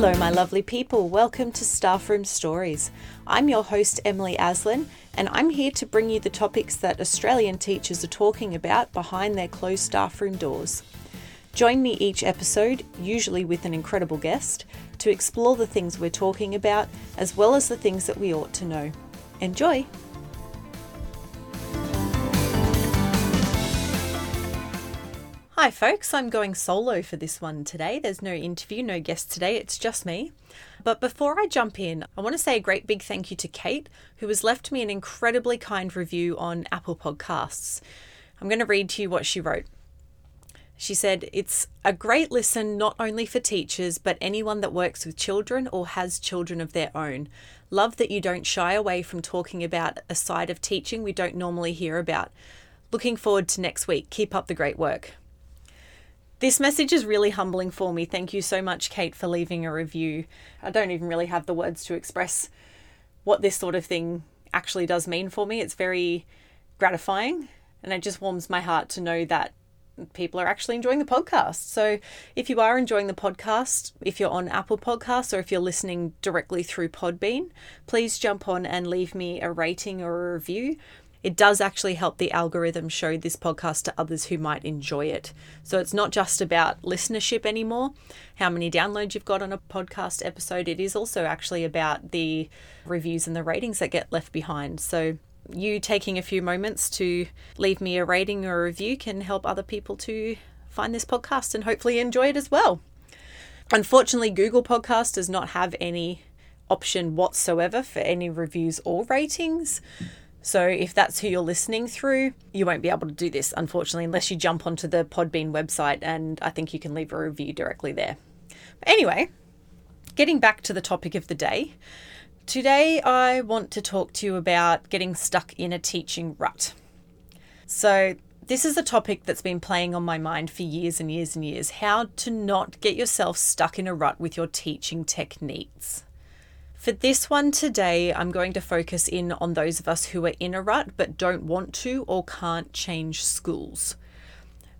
Hello, my lovely people. Welcome to Staff Room Stories. I'm your host, Emily Aslin, and I'm here to bring you the topics that Australian teachers are talking about behind their closed staff room doors. Join me each episode, usually with an incredible guest, to explore the things we're talking about as well as the things that we ought to know. Enjoy! Hi, folks. I'm going solo for this one today. There's no interview, no guest today. It's just me. But before I jump in, I want to say a great big thank you to Kate, who has left me an incredibly kind review on Apple Podcasts. I'm going to read to you what she wrote. She said, It's a great listen not only for teachers, but anyone that works with children or has children of their own. Love that you don't shy away from talking about a side of teaching we don't normally hear about. Looking forward to next week. Keep up the great work. This message is really humbling for me. Thank you so much, Kate, for leaving a review. I don't even really have the words to express what this sort of thing actually does mean for me. It's very gratifying and it just warms my heart to know that people are actually enjoying the podcast. So if you are enjoying the podcast, if you're on Apple Podcasts or if you're listening directly through Podbean, please jump on and leave me a rating or a review it does actually help the algorithm show this podcast to others who might enjoy it. So it's not just about listenership anymore, how many downloads you've got on a podcast episode. It is also actually about the reviews and the ratings that get left behind. So you taking a few moments to leave me a rating or a review can help other people to find this podcast and hopefully enjoy it as well. Unfortunately, Google Podcast does not have any option whatsoever for any reviews or ratings. So if that's who you're listening through, you won't be able to do this, unfortunately, unless you jump onto the Podbean website and I think you can leave a review directly there. But anyway, getting back to the topic of the day. Today, I want to talk to you about getting stuck in a teaching rut. So, this is a topic that's been playing on my mind for years and years and years how to not get yourself stuck in a rut with your teaching techniques. For this one today, I'm going to focus in on those of us who are in a rut but don't want to or can't change schools.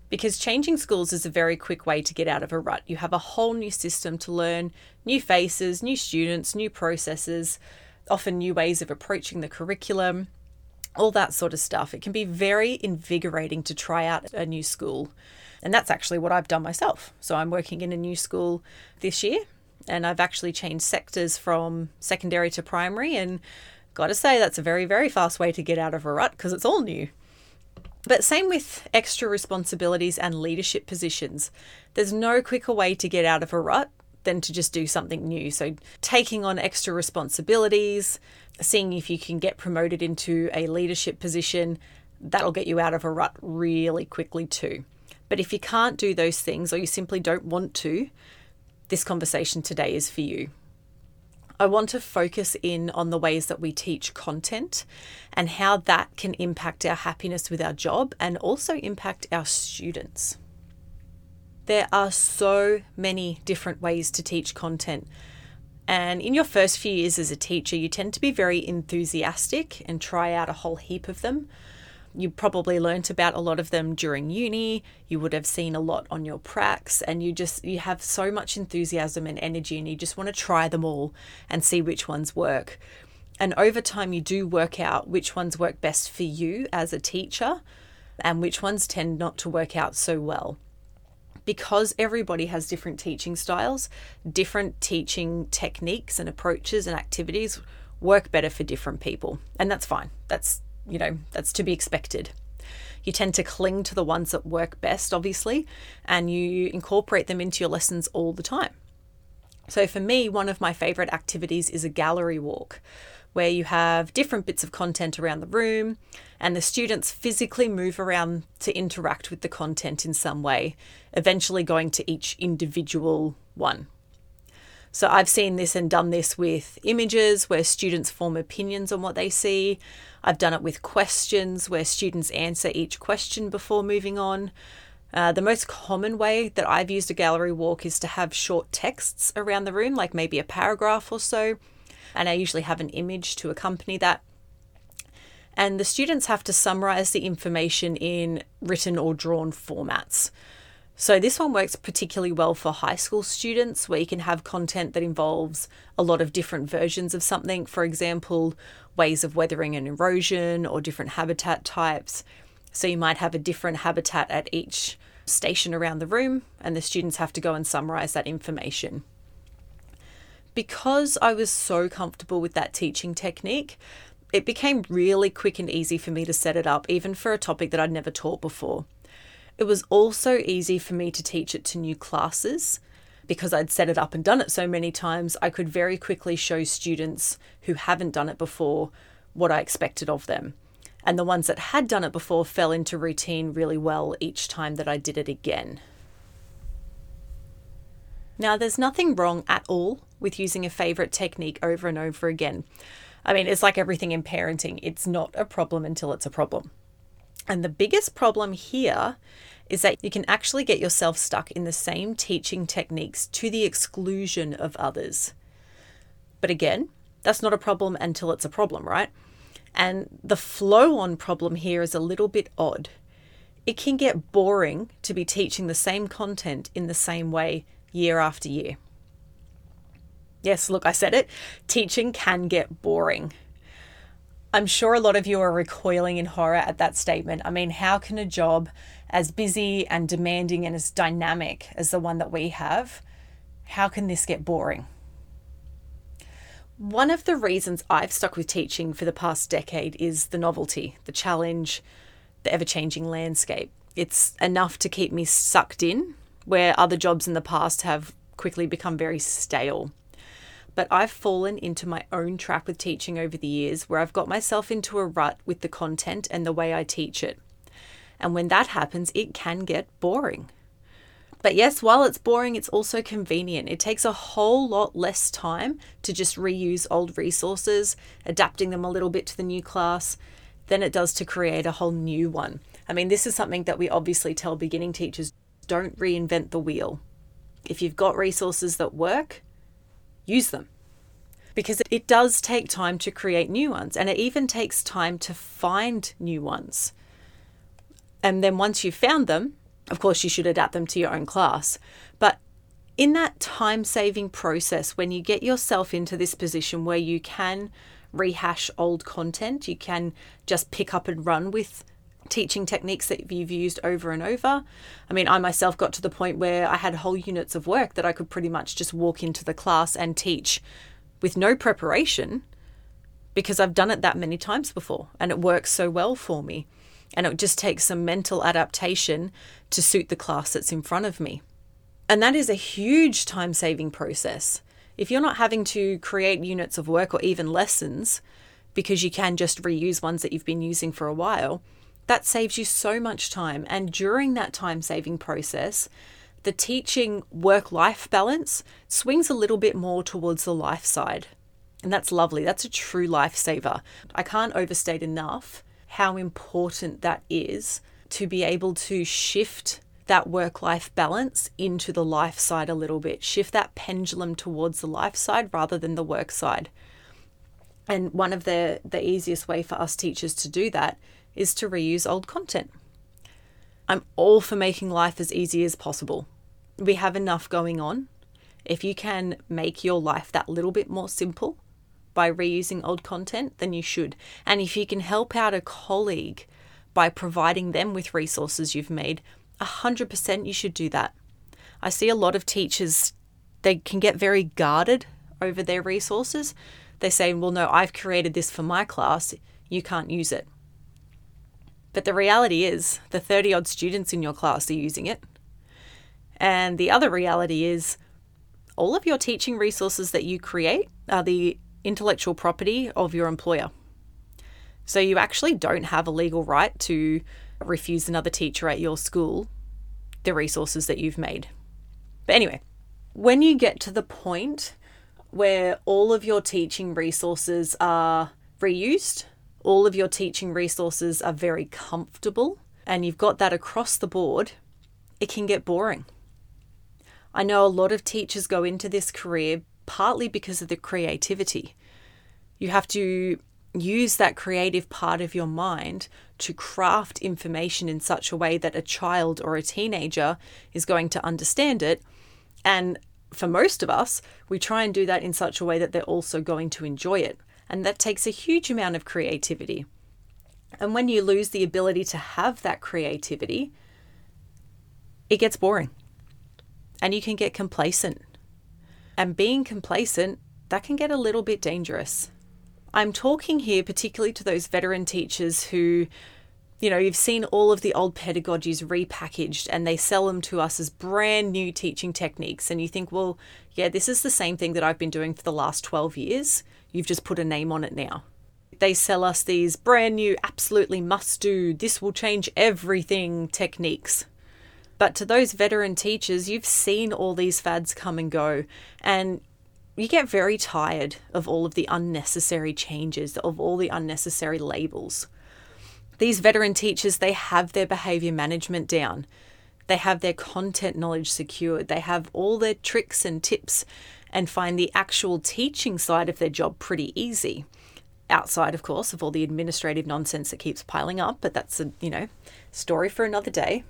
Because changing schools is a very quick way to get out of a rut. You have a whole new system to learn, new faces, new students, new processes, often new ways of approaching the curriculum, all that sort of stuff. It can be very invigorating to try out a new school. And that's actually what I've done myself. So I'm working in a new school this year and I've actually changed sectors from secondary to primary. And got to say, that's a very, very fast way to get out of a rut because it's all new. But same with extra responsibilities and leadership positions. There's no quicker way to get out of a rut than to just do something new. So, taking on extra responsibilities, seeing if you can get promoted into a leadership position, that'll get you out of a rut really quickly too. But if you can't do those things or you simply don't want to, this conversation today is for you. I want to focus in on the ways that we teach content and how that can impact our happiness with our job and also impact our students. There are so many different ways to teach content. And in your first few years as a teacher, you tend to be very enthusiastic and try out a whole heap of them. You probably learnt about a lot of them during uni. You would have seen a lot on your pracs, and you just you have so much enthusiasm and energy, and you just want to try them all and see which ones work. And over time, you do work out which ones work best for you as a teacher, and which ones tend not to work out so well. Because everybody has different teaching styles, different teaching techniques and approaches and activities work better for different people. And that's fine. That's you know, that's to be expected. You tend to cling to the ones that work best, obviously, and you incorporate them into your lessons all the time. So, for me, one of my favorite activities is a gallery walk, where you have different bits of content around the room, and the students physically move around to interact with the content in some way, eventually going to each individual one. So I've seen this and done this with images where students form opinions on what they see. I've done it with questions where students answer each question before moving on. Uh, the most common way that I've used a gallery walk is to have short texts around the room, like maybe a paragraph or so, and I usually have an image to accompany that. And the students have to summarize the information in written or drawn formats. So, this one works particularly well for high school students where you can have content that involves a lot of different versions of something. For example, ways of weathering and erosion or different habitat types. So, you might have a different habitat at each station around the room, and the students have to go and summarize that information. Because I was so comfortable with that teaching technique, it became really quick and easy for me to set it up, even for a topic that I'd never taught before. It was also easy for me to teach it to new classes because I'd set it up and done it so many times. I could very quickly show students who haven't done it before what I expected of them. And the ones that had done it before fell into routine really well each time that I did it again. Now, there's nothing wrong at all with using a favorite technique over and over again. I mean, it's like everything in parenting, it's not a problem until it's a problem. And the biggest problem here is that you can actually get yourself stuck in the same teaching techniques to the exclusion of others. But again, that's not a problem until it's a problem, right? And the flow on problem here is a little bit odd. It can get boring to be teaching the same content in the same way year after year. Yes, look, I said it. Teaching can get boring. I'm sure a lot of you are recoiling in horror at that statement. I mean, how can a job as busy and demanding and as dynamic as the one that we have, how can this get boring? One of the reasons I've stuck with teaching for the past decade is the novelty, the challenge, the ever changing landscape. It's enough to keep me sucked in, where other jobs in the past have quickly become very stale but I've fallen into my own trap with teaching over the years where I've got myself into a rut with the content and the way I teach it. And when that happens, it can get boring. But yes, while it's boring, it's also convenient. It takes a whole lot less time to just reuse old resources, adapting them a little bit to the new class, than it does to create a whole new one. I mean, this is something that we obviously tell beginning teachers don't reinvent the wheel. If you've got resources that work, use them. Because it does take time to create new ones, and it even takes time to find new ones. And then once you've found them, of course, you should adapt them to your own class. But in that time saving process, when you get yourself into this position where you can rehash old content, you can just pick up and run with teaching techniques that you've used over and over. I mean, I myself got to the point where I had whole units of work that I could pretty much just walk into the class and teach with no preparation because I've done it that many times before and it works so well for me. And it just takes some mental adaptation to suit the class that's in front of me. And that is a huge time saving process. If you're not having to create units of work or even lessons because you can just reuse ones that you've been using for a while, that saves you so much time. And during that time saving process, the teaching work life balance swings a little bit more towards the life side. And that's lovely. That's a true lifesaver. I can't overstate enough how important that is to be able to shift that work life balance into the life side a little bit, shift that pendulum towards the life side rather than the work side. And one of the, the easiest way for us teachers to do that is to reuse old content. I'm all for making life as easy as possible. We have enough going on. If you can make your life that little bit more simple by reusing old content, then you should. And if you can help out a colleague by providing them with resources you've made, 100% you should do that. I see a lot of teachers, they can get very guarded over their resources. They say, well, no, I've created this for my class, you can't use it. But the reality is, the 30 odd students in your class are using it. And the other reality is, all of your teaching resources that you create are the intellectual property of your employer. So you actually don't have a legal right to refuse another teacher at your school the resources that you've made. But anyway, when you get to the point where all of your teaching resources are reused all of your teaching resources are very comfortable and you've got that across the board, it can get boring. I know a lot of teachers go into this career partly because of the creativity. You have to use that creative part of your mind to craft information in such a way that a child or a teenager is going to understand it. And for most of us, we try and do that in such a way that they're also going to enjoy it. And that takes a huge amount of creativity. And when you lose the ability to have that creativity, it gets boring and you can get complacent. And being complacent, that can get a little bit dangerous. I'm talking here particularly to those veteran teachers who, you know, you've seen all of the old pedagogies repackaged and they sell them to us as brand new teaching techniques. And you think, well, yeah, this is the same thing that I've been doing for the last 12 years. You've just put a name on it now. They sell us these brand new, absolutely must do, this will change everything techniques. But to those veteran teachers, you've seen all these fads come and go, and you get very tired of all of the unnecessary changes, of all the unnecessary labels. These veteran teachers, they have their behavior management down. They have their content knowledge secured. They have all their tricks and tips and find the actual teaching side of their job pretty easy. Outside, of course, of all the administrative nonsense that keeps piling up, but that's a, you know, story for another day.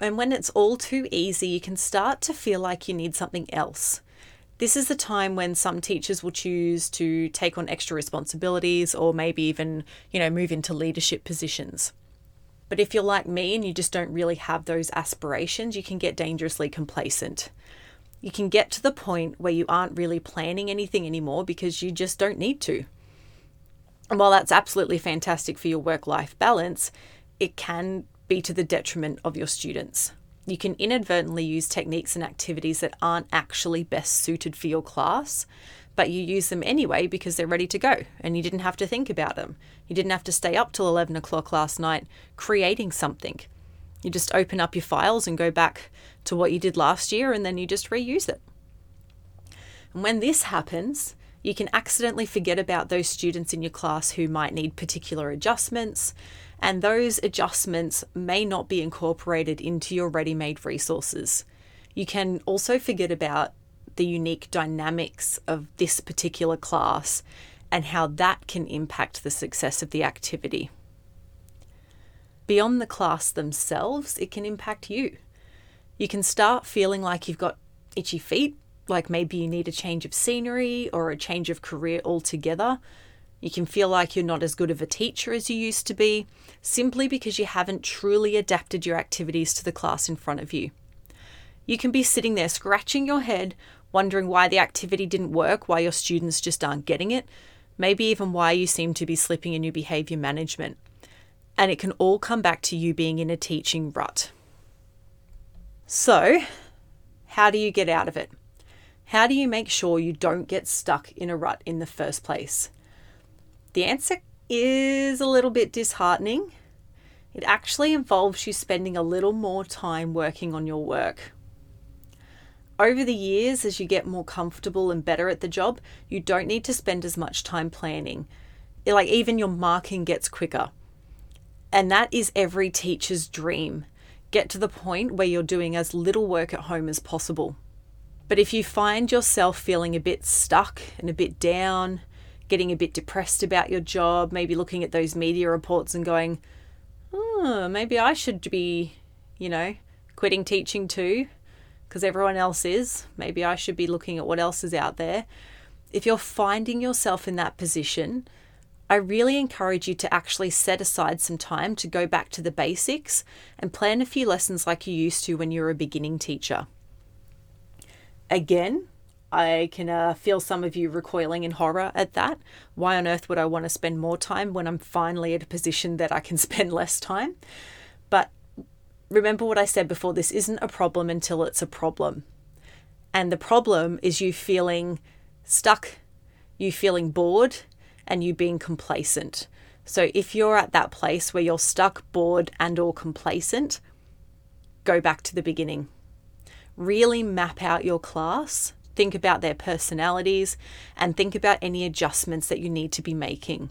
And when it's all too easy, you can start to feel like you need something else. This is the time when some teachers will choose to take on extra responsibilities or maybe even, you know, move into leadership positions. But if you're like me and you just don't really have those aspirations, you can get dangerously complacent. You can get to the point where you aren't really planning anything anymore because you just don't need to. And while that's absolutely fantastic for your work life balance, it can be to the detriment of your students you can inadvertently use techniques and activities that aren't actually best suited for your class, but you use them anyway because they're ready to go and you didn't have to think about them. You didn't have to stay up till 11 o'clock last night creating something. You just open up your files and go back to what you did last year and then you just reuse it. And when this happens, you can accidentally forget about those students in your class who might need particular adjustments and those adjustments may not be incorporated into your ready made resources. You can also forget about the unique dynamics of this particular class and how that can impact the success of the activity. Beyond the class themselves, it can impact you. You can start feeling like you've got itchy feet, like maybe you need a change of scenery or a change of career altogether you can feel like you're not as good of a teacher as you used to be, simply because you haven't truly adapted your activities to the class in front of you. You can be sitting there scratching your head, wondering why the activity didn't work, why your students just aren't getting it, maybe even why you seem to be slipping in your behavior management. And it can all come back to you being in a teaching rut. So, how do you get out of it? How do you make sure you don't get stuck in a rut in the first place? The answer is a little bit disheartening. It actually involves you spending a little more time working on your work. Over the years, as you get more comfortable and better at the job, you don't need to spend as much time planning. Like, even your marking gets quicker. And that is every teacher's dream. Get to the point where you're doing as little work at home as possible. But if you find yourself feeling a bit stuck and a bit down, getting a bit depressed about your job, maybe looking at those media reports and going, oh, maybe I should be, you know, quitting teaching too, because everyone else is. Maybe I should be looking at what else is out there. If you're finding yourself in that position, I really encourage you to actually set aside some time to go back to the basics and plan a few lessons like you used to when you were a beginning teacher. Again, I can uh, feel some of you recoiling in horror at that. Why on earth would I want to spend more time when I'm finally at a position that I can spend less time? But remember what I said before this isn't a problem until it's a problem. And the problem is you feeling stuck, you feeling bored, and you being complacent. So if you're at that place where you're stuck, bored, and or complacent, go back to the beginning. Really map out your class think about their personalities, and think about any adjustments that you need to be making.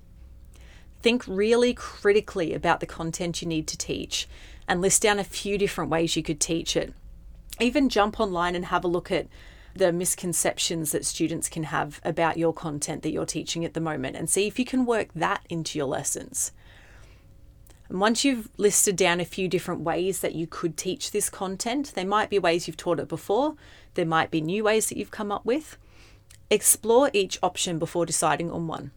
Think really critically about the content you need to teach and list down a few different ways you could teach it. Even jump online and have a look at the misconceptions that students can have about your content that you're teaching at the moment and see if you can work that into your lessons. And once you've listed down a few different ways that you could teach this content, there might be ways you've taught it before, there might be new ways that you've come up with. Explore each option before deciding on one.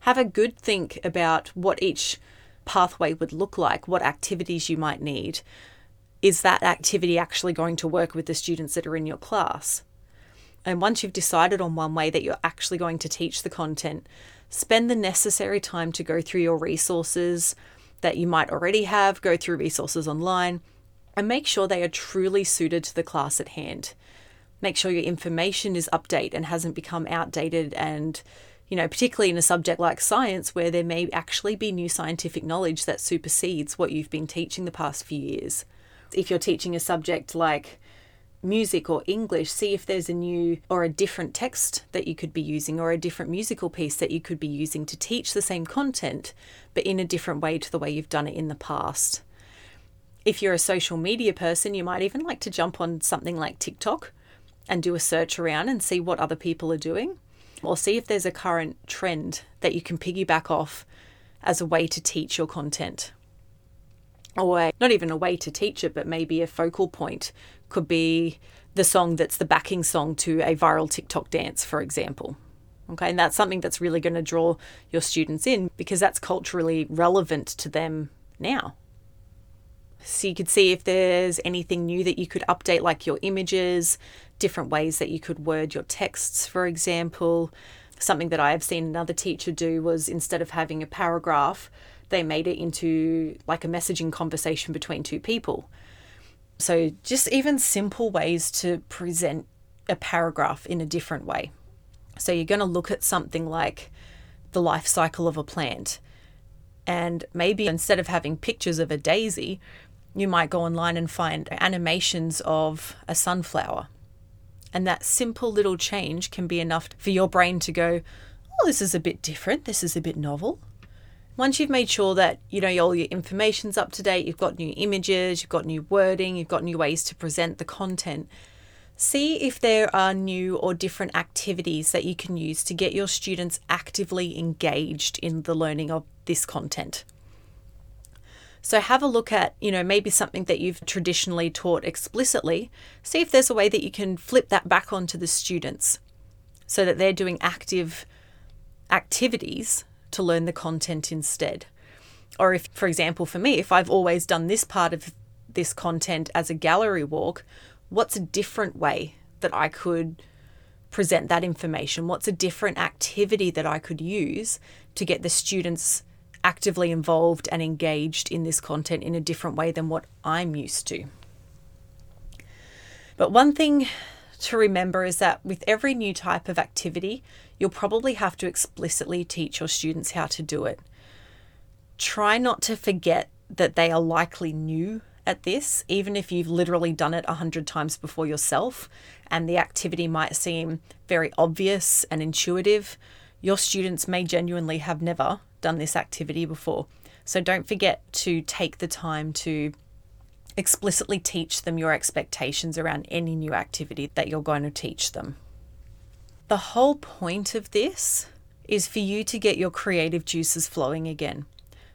Have a good think about what each pathway would look like, what activities you might need. Is that activity actually going to work with the students that are in your class? And once you've decided on one way that you're actually going to teach the content, spend the necessary time to go through your resources that you might already have, go through resources online, and make sure they are truly suited to the class at hand. Make sure your information is updated and hasn't become outdated and you know, particularly in a subject like science where there may actually be new scientific knowledge that supersedes what you've been teaching the past few years. If you're teaching a subject like music or English, see if there's a new or a different text that you could be using or a different musical piece that you could be using to teach the same content, but in a different way to the way you've done it in the past. If you're a social media person, you might even like to jump on something like TikTok and do a search around and see what other people are doing, or see if there's a current trend that you can piggyback off as a way to teach your content. Or not even a way to teach it, but maybe a focal point could be the song that's the backing song to a viral TikTok dance, for example. Okay, and that's something that's really going to draw your students in because that's culturally relevant to them now. So you could see if there's anything new that you could update, like your images, different ways that you could word your texts, for example. Something that I have seen another teacher do was instead of having a paragraph, they made it into like a messaging conversation between two people. So just even simple ways to present a paragraph in a different way. So you're going to look at something like the life cycle of a plant. And maybe instead of having pictures of a daisy, you might go online and find animations of a sunflower. And that simple little change can be enough for your brain to go, oh, this is a bit different. This is a bit novel. Once you've made sure that you know all your information's up to date, you've got new images, you've got new wording, you've got new ways to present the content, see if there are new or different activities that you can use to get your students actively engaged in the learning of this content. So have a look at, you know, maybe something that you've traditionally taught explicitly. See if there's a way that you can flip that back onto the students so that they're doing active activities to learn the content instead. Or if, for example, for me, if I've always done this part of this content as a gallery walk, what's a different way that I could present that information? What's a different activity that I could use to get the students actively involved and engaged in this content in a different way than what I'm used to. But one thing to remember is that with every new type of activity, you'll probably have to explicitly teach your students how to do it. Try not to forget that they are likely new at this, even if you've literally done it a hundred times before yourself and the activity might seem very obvious and intuitive. Your students may genuinely have never done this activity before. So don't forget to take the time to explicitly teach them your expectations around any new activity that you're going to teach them. The whole point of this is for you to get your creative juices flowing again.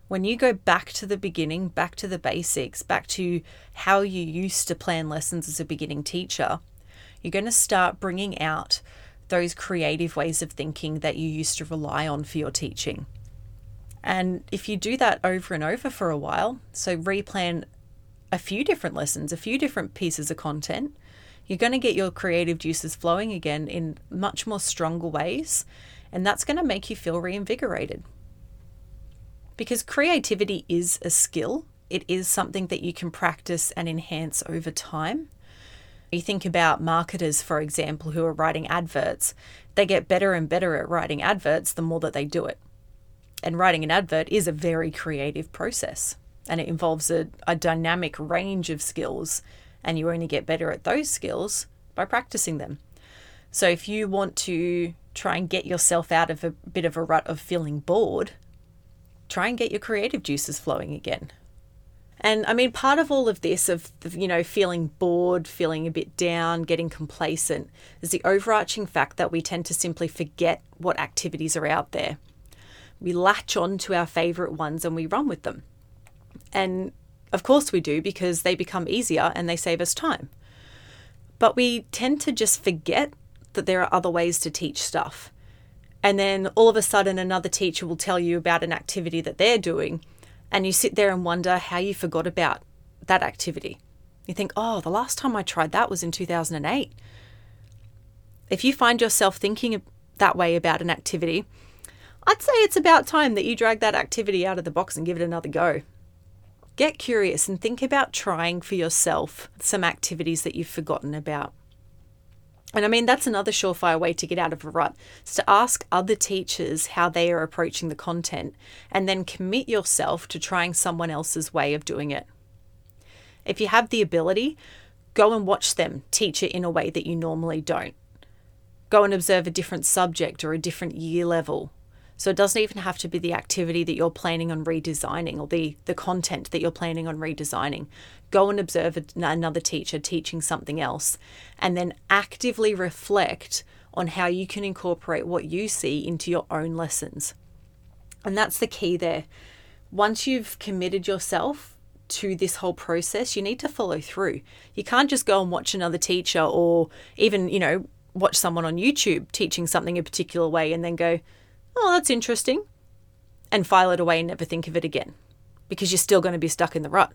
When you go back to the beginning, back to the basics, back to how you used to plan lessons as a beginning teacher, you're going to start bringing out those creative ways of thinking that you used to rely on for your teaching. And if you do that over and over for a while, so replan a few different lessons, a few different pieces of content, you're going to get your creative juices flowing again in much more stronger ways. And that's going to make you feel reinvigorated. Because creativity is a skill, it is something that you can practice and enhance over time. You think about marketers, for example, who are writing adverts, they get better and better at writing adverts the more that they do it. And writing an advert is a very creative process and it involves a, a dynamic range of skills. And you only get better at those skills by practicing them. So if you want to try and get yourself out of a bit of a rut of feeling bored, try and get your creative juices flowing again. And I mean, part of all of this, of you know, feeling bored, feeling a bit down, getting complacent, is the overarching fact that we tend to simply forget what activities are out there. We latch on to our favorite ones and we run with them. And of course we do because they become easier and they save us time. But we tend to just forget that there are other ways to teach stuff. And then all of a sudden, another teacher will tell you about an activity that they're doing and you sit there and wonder how you forgot about that activity. You think, oh, the last time I tried that was in 2008. If you find yourself thinking that way about an activity, I'd say it's about time that you drag that activity out of the box and give it another go. Get curious and think about trying for yourself some activities that you've forgotten about. And I mean, that's another surefire way to get out of a rut is to ask other teachers how they are approaching the content and then commit yourself to trying someone else's way of doing it. If you have the ability, go and watch them teach it in a way that you normally don't. Go and observe a different subject or a different year level so it doesn't even have to be the activity that you're planning on redesigning or the, the content that you're planning on redesigning. Go and observe another teacher teaching something else and then actively reflect on how you can incorporate what you see into your own lessons. And that's the key there. Once you've committed yourself to this whole process, you need to follow through. You can't just go and watch another teacher or even, you know, watch someone on YouTube teaching something a particular way and then go, oh, that's interesting, and file it away and never think of it again because you're still going to be stuck in the rut.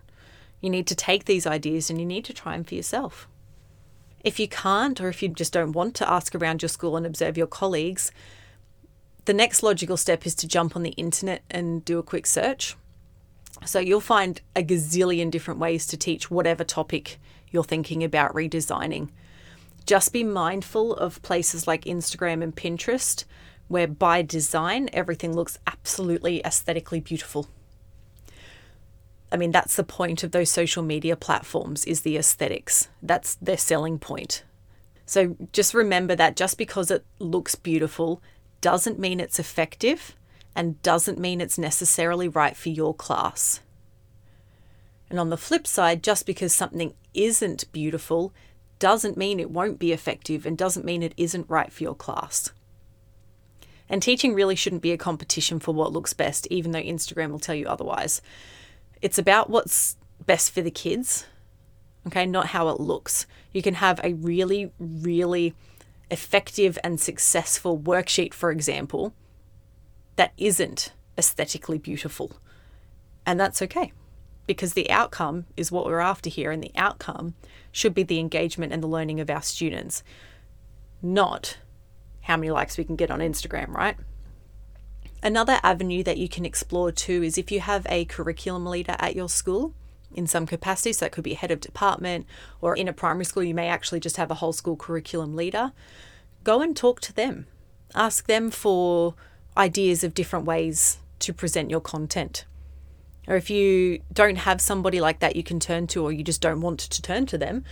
You need to take these ideas and you need to try them for yourself. If you can't, or if you just don't want to ask around your school and observe your colleagues, the next logical step is to jump on the internet and do a quick search. So you'll find a gazillion different ways to teach whatever topic you're thinking about redesigning. Just be mindful of places like Instagram and Pinterest where by design everything looks absolutely aesthetically beautiful. I mean, that's the point of those social media platforms is the aesthetics. That's their selling point. So just remember that just because it looks beautiful doesn't mean it's effective and doesn't mean it's necessarily right for your class. And on the flip side, just because something isn't beautiful doesn't mean it won't be effective and doesn't mean it isn't right for your class. And teaching really shouldn't be a competition for what looks best, even though Instagram will tell you otherwise. It's about what's best for the kids, okay, not how it looks. You can have a really, really effective and successful worksheet, for example, that isn't aesthetically beautiful. And that's okay because the outcome is what we're after here, and the outcome should be the engagement and the learning of our students, not how many likes we can get on Instagram, right? Another avenue that you can explore too is if you have a curriculum leader at your school in some capacity, so that could be head of department, or in a primary school, you may actually just have a whole school curriculum leader. Go and talk to them. Ask them for ideas of different ways to present your content. Or if you don't have somebody like that you can turn to, or you just don't want to turn to them,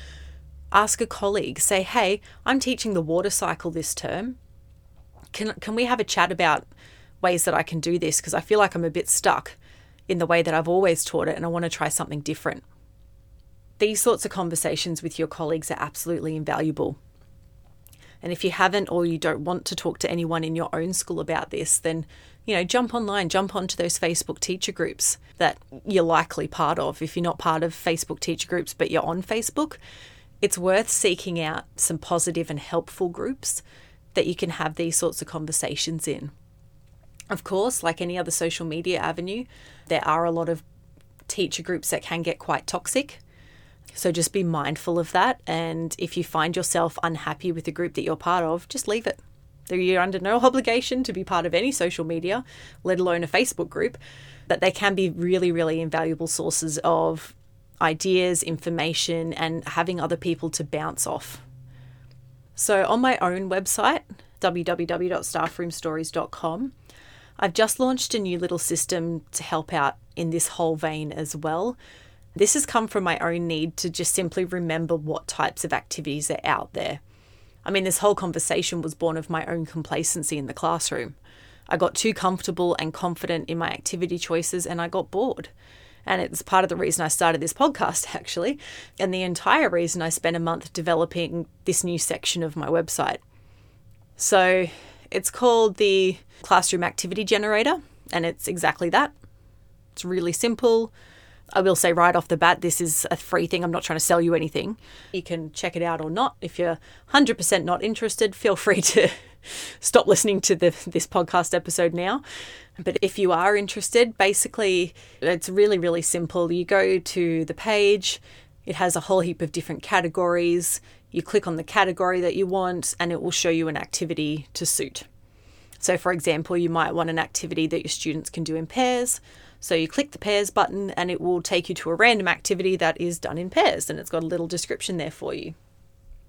ask a colleague. Say, hey, I'm teaching the water cycle this term can can we have a chat about ways that I can do this because I feel like I'm a bit stuck in the way that I've always taught it and I want to try something different. These sorts of conversations with your colleagues are absolutely invaluable. And if you haven't or you don't want to talk to anyone in your own school about this, then you know, jump online, jump onto those Facebook teacher groups that you're likely part of. If you're not part of Facebook teacher groups but you're on Facebook, it's worth seeking out some positive and helpful groups that you can have these sorts of conversations in. Of course, like any other social media avenue, there are a lot of teacher groups that can get quite toxic. So just be mindful of that. And if you find yourself unhappy with the group that you're part of, just leave it. You're under no obligation to be part of any social media, let alone a Facebook group, but they can be really, really invaluable sources of ideas, information, and having other people to bounce off so, on my own website, www.staffroomstories.com, I've just launched a new little system to help out in this whole vein as well. This has come from my own need to just simply remember what types of activities are out there. I mean, this whole conversation was born of my own complacency in the classroom. I got too comfortable and confident in my activity choices and I got bored. And it's part of the reason I started this podcast, actually, and the entire reason I spent a month developing this new section of my website. So it's called the Classroom Activity Generator, and it's exactly that. It's really simple. I will say right off the bat, this is a free thing. I'm not trying to sell you anything. You can check it out or not. If you're 100% not interested, feel free to stop listening to the, this podcast episode now. But if you are interested, basically, it's really, really simple. You go to the page, it has a whole heap of different categories. You click on the category that you want, and it will show you an activity to suit. So, for example, you might want an activity that your students can do in pairs. So you click the pairs button and it will take you to a random activity that is done in pairs and it's got a little description there for you.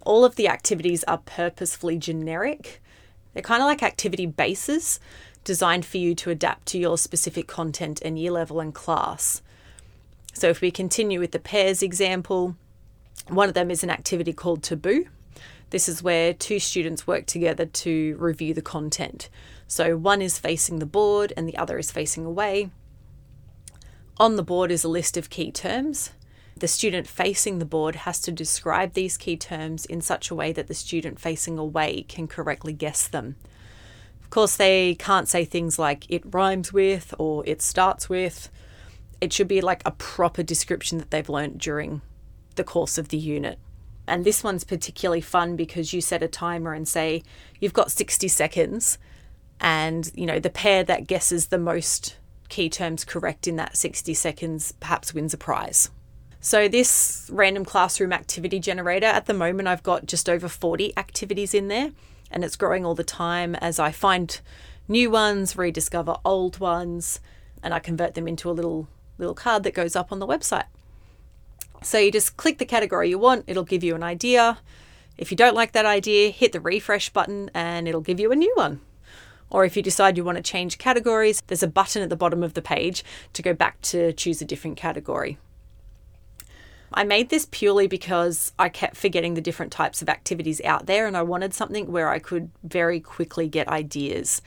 All of the activities are purposefully generic. They're kind of like activity bases designed for you to adapt to your specific content and year level and class. So if we continue with the pairs example, one of them is an activity called Taboo. This is where two students work together to review the content. So one is facing the board and the other is facing away. On the board is a list of key terms. The student facing the board has to describe these key terms in such a way that the student facing away can correctly guess them. Course, they can't say things like it rhymes with or it starts with. It should be like a proper description that they've learnt during the course of the unit. And this one's particularly fun because you set a timer and say you've got 60 seconds and you know the pair that guesses the most key terms correct in that 60 seconds perhaps wins a prize. So, this random classroom activity generator, at the moment, I've got just over 40 activities in there, and it's growing all the time as I find new ones, rediscover old ones, and I convert them into a little little card that goes up on the website. So you just click the category you want, it'll give you an idea. If you don't like that idea, hit the refresh button and it'll give you a new one. Or if you decide you want to change categories, there's a button at the bottom of the page to go back to choose a different category. I made this purely because I kept forgetting the different types of activities out there and I wanted something where I could very quickly get ideas.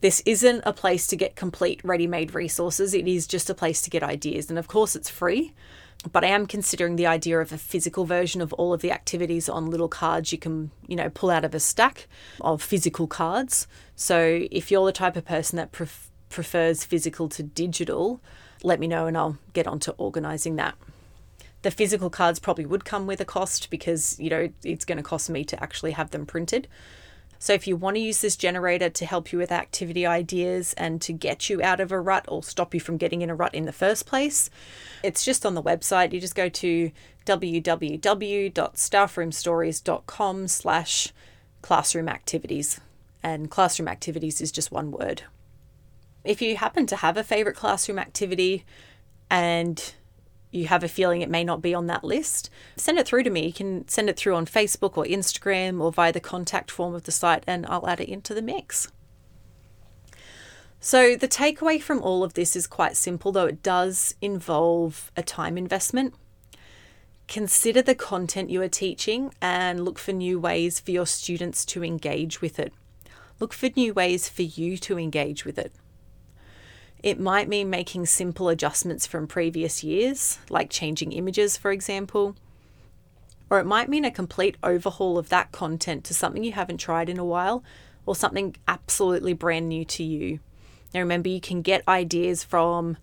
This isn't a place to get complete ready made resources, it is just a place to get ideas. And of course, it's free but I am considering the idea of a physical version of all of the activities on little cards you can, you know, pull out of a stack of physical cards. So if you're the type of person that pref- prefers physical to digital, let me know and I'll get onto organizing that. The physical cards probably would come with a cost because, you know, it's going to cost me to actually have them printed. So, if you want to use this generator to help you with activity ideas and to get you out of a rut or stop you from getting in a rut in the first place, it's just on the website. You just go to www.staffroomstories.com slash classroom activities. And classroom activities is just one word. If you happen to have a favorite classroom activity and you have a feeling it may not be on that list, send it through to me. You can send it through on Facebook or Instagram or via the contact form of the site, and I'll add it into the mix. So, the takeaway from all of this is quite simple, though it does involve a time investment. Consider the content you are teaching and look for new ways for your students to engage with it. Look for new ways for you to engage with it. It might mean making simple adjustments from previous years, like changing images, for example. Or it might mean a complete overhaul of that content to something you haven't tried in a while or something absolutely brand new to you. Now, remember, you can get ideas from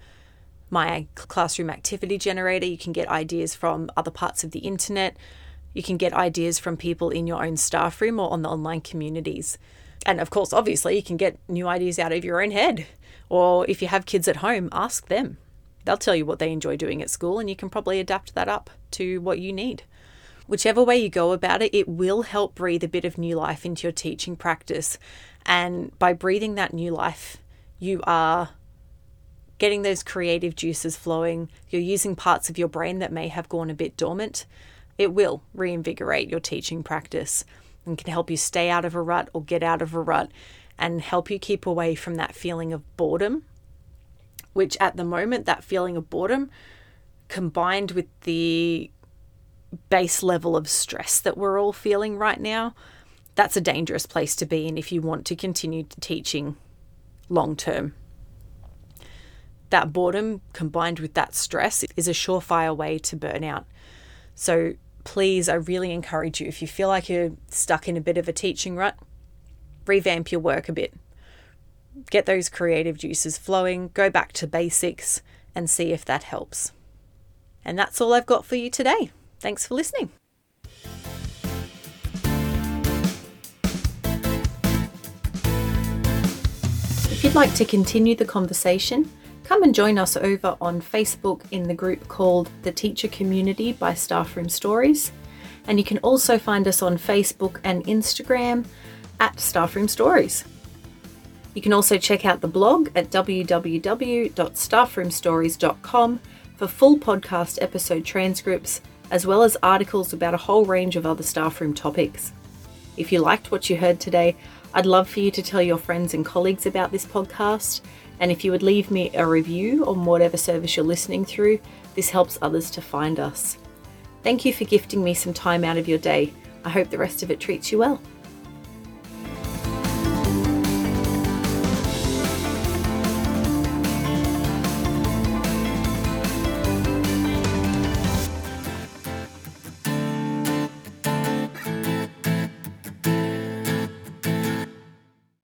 my classroom activity generator, you can get ideas from other parts of the internet, you can get ideas from people in your own staff room or on the online communities. And of course, obviously, you can get new ideas out of your own head. Or if you have kids at home, ask them. They'll tell you what they enjoy doing at school, and you can probably adapt that up to what you need. Whichever way you go about it, it will help breathe a bit of new life into your teaching practice. And by breathing that new life, you are getting those creative juices flowing. You're using parts of your brain that may have gone a bit dormant. It will reinvigorate your teaching practice and can help you stay out of a rut or get out of a rut and help you keep away from that feeling of boredom, which at the moment, that feeling of boredom combined with the base level of stress that we're all feeling right now, that's a dangerous place to be in if you want to continue teaching long term. that boredom combined with that stress is a surefire way to burn out. So please, I really encourage you if you feel like you're stuck in a bit of a teaching rut, revamp your work a bit. Get those creative juices flowing, go back to basics, and see if that helps. And that's all I've got for you today. Thanks for listening. If you'd like to continue the conversation, come and join us over on Facebook in the group called The Teacher Community by Staffroom Stories. And you can also find us on Facebook and Instagram at Staffroom Stories. You can also check out the blog at www.staffroomstories.com for full podcast episode transcripts, as well as articles about a whole range of other staffroom topics. If you liked what you heard today, I'd love for you to tell your friends and colleagues about this podcast. And if you would leave me a review on whatever service you're listening through, this helps others to find us. Thank you for gifting me some time out of your day. I hope the rest of it treats you well.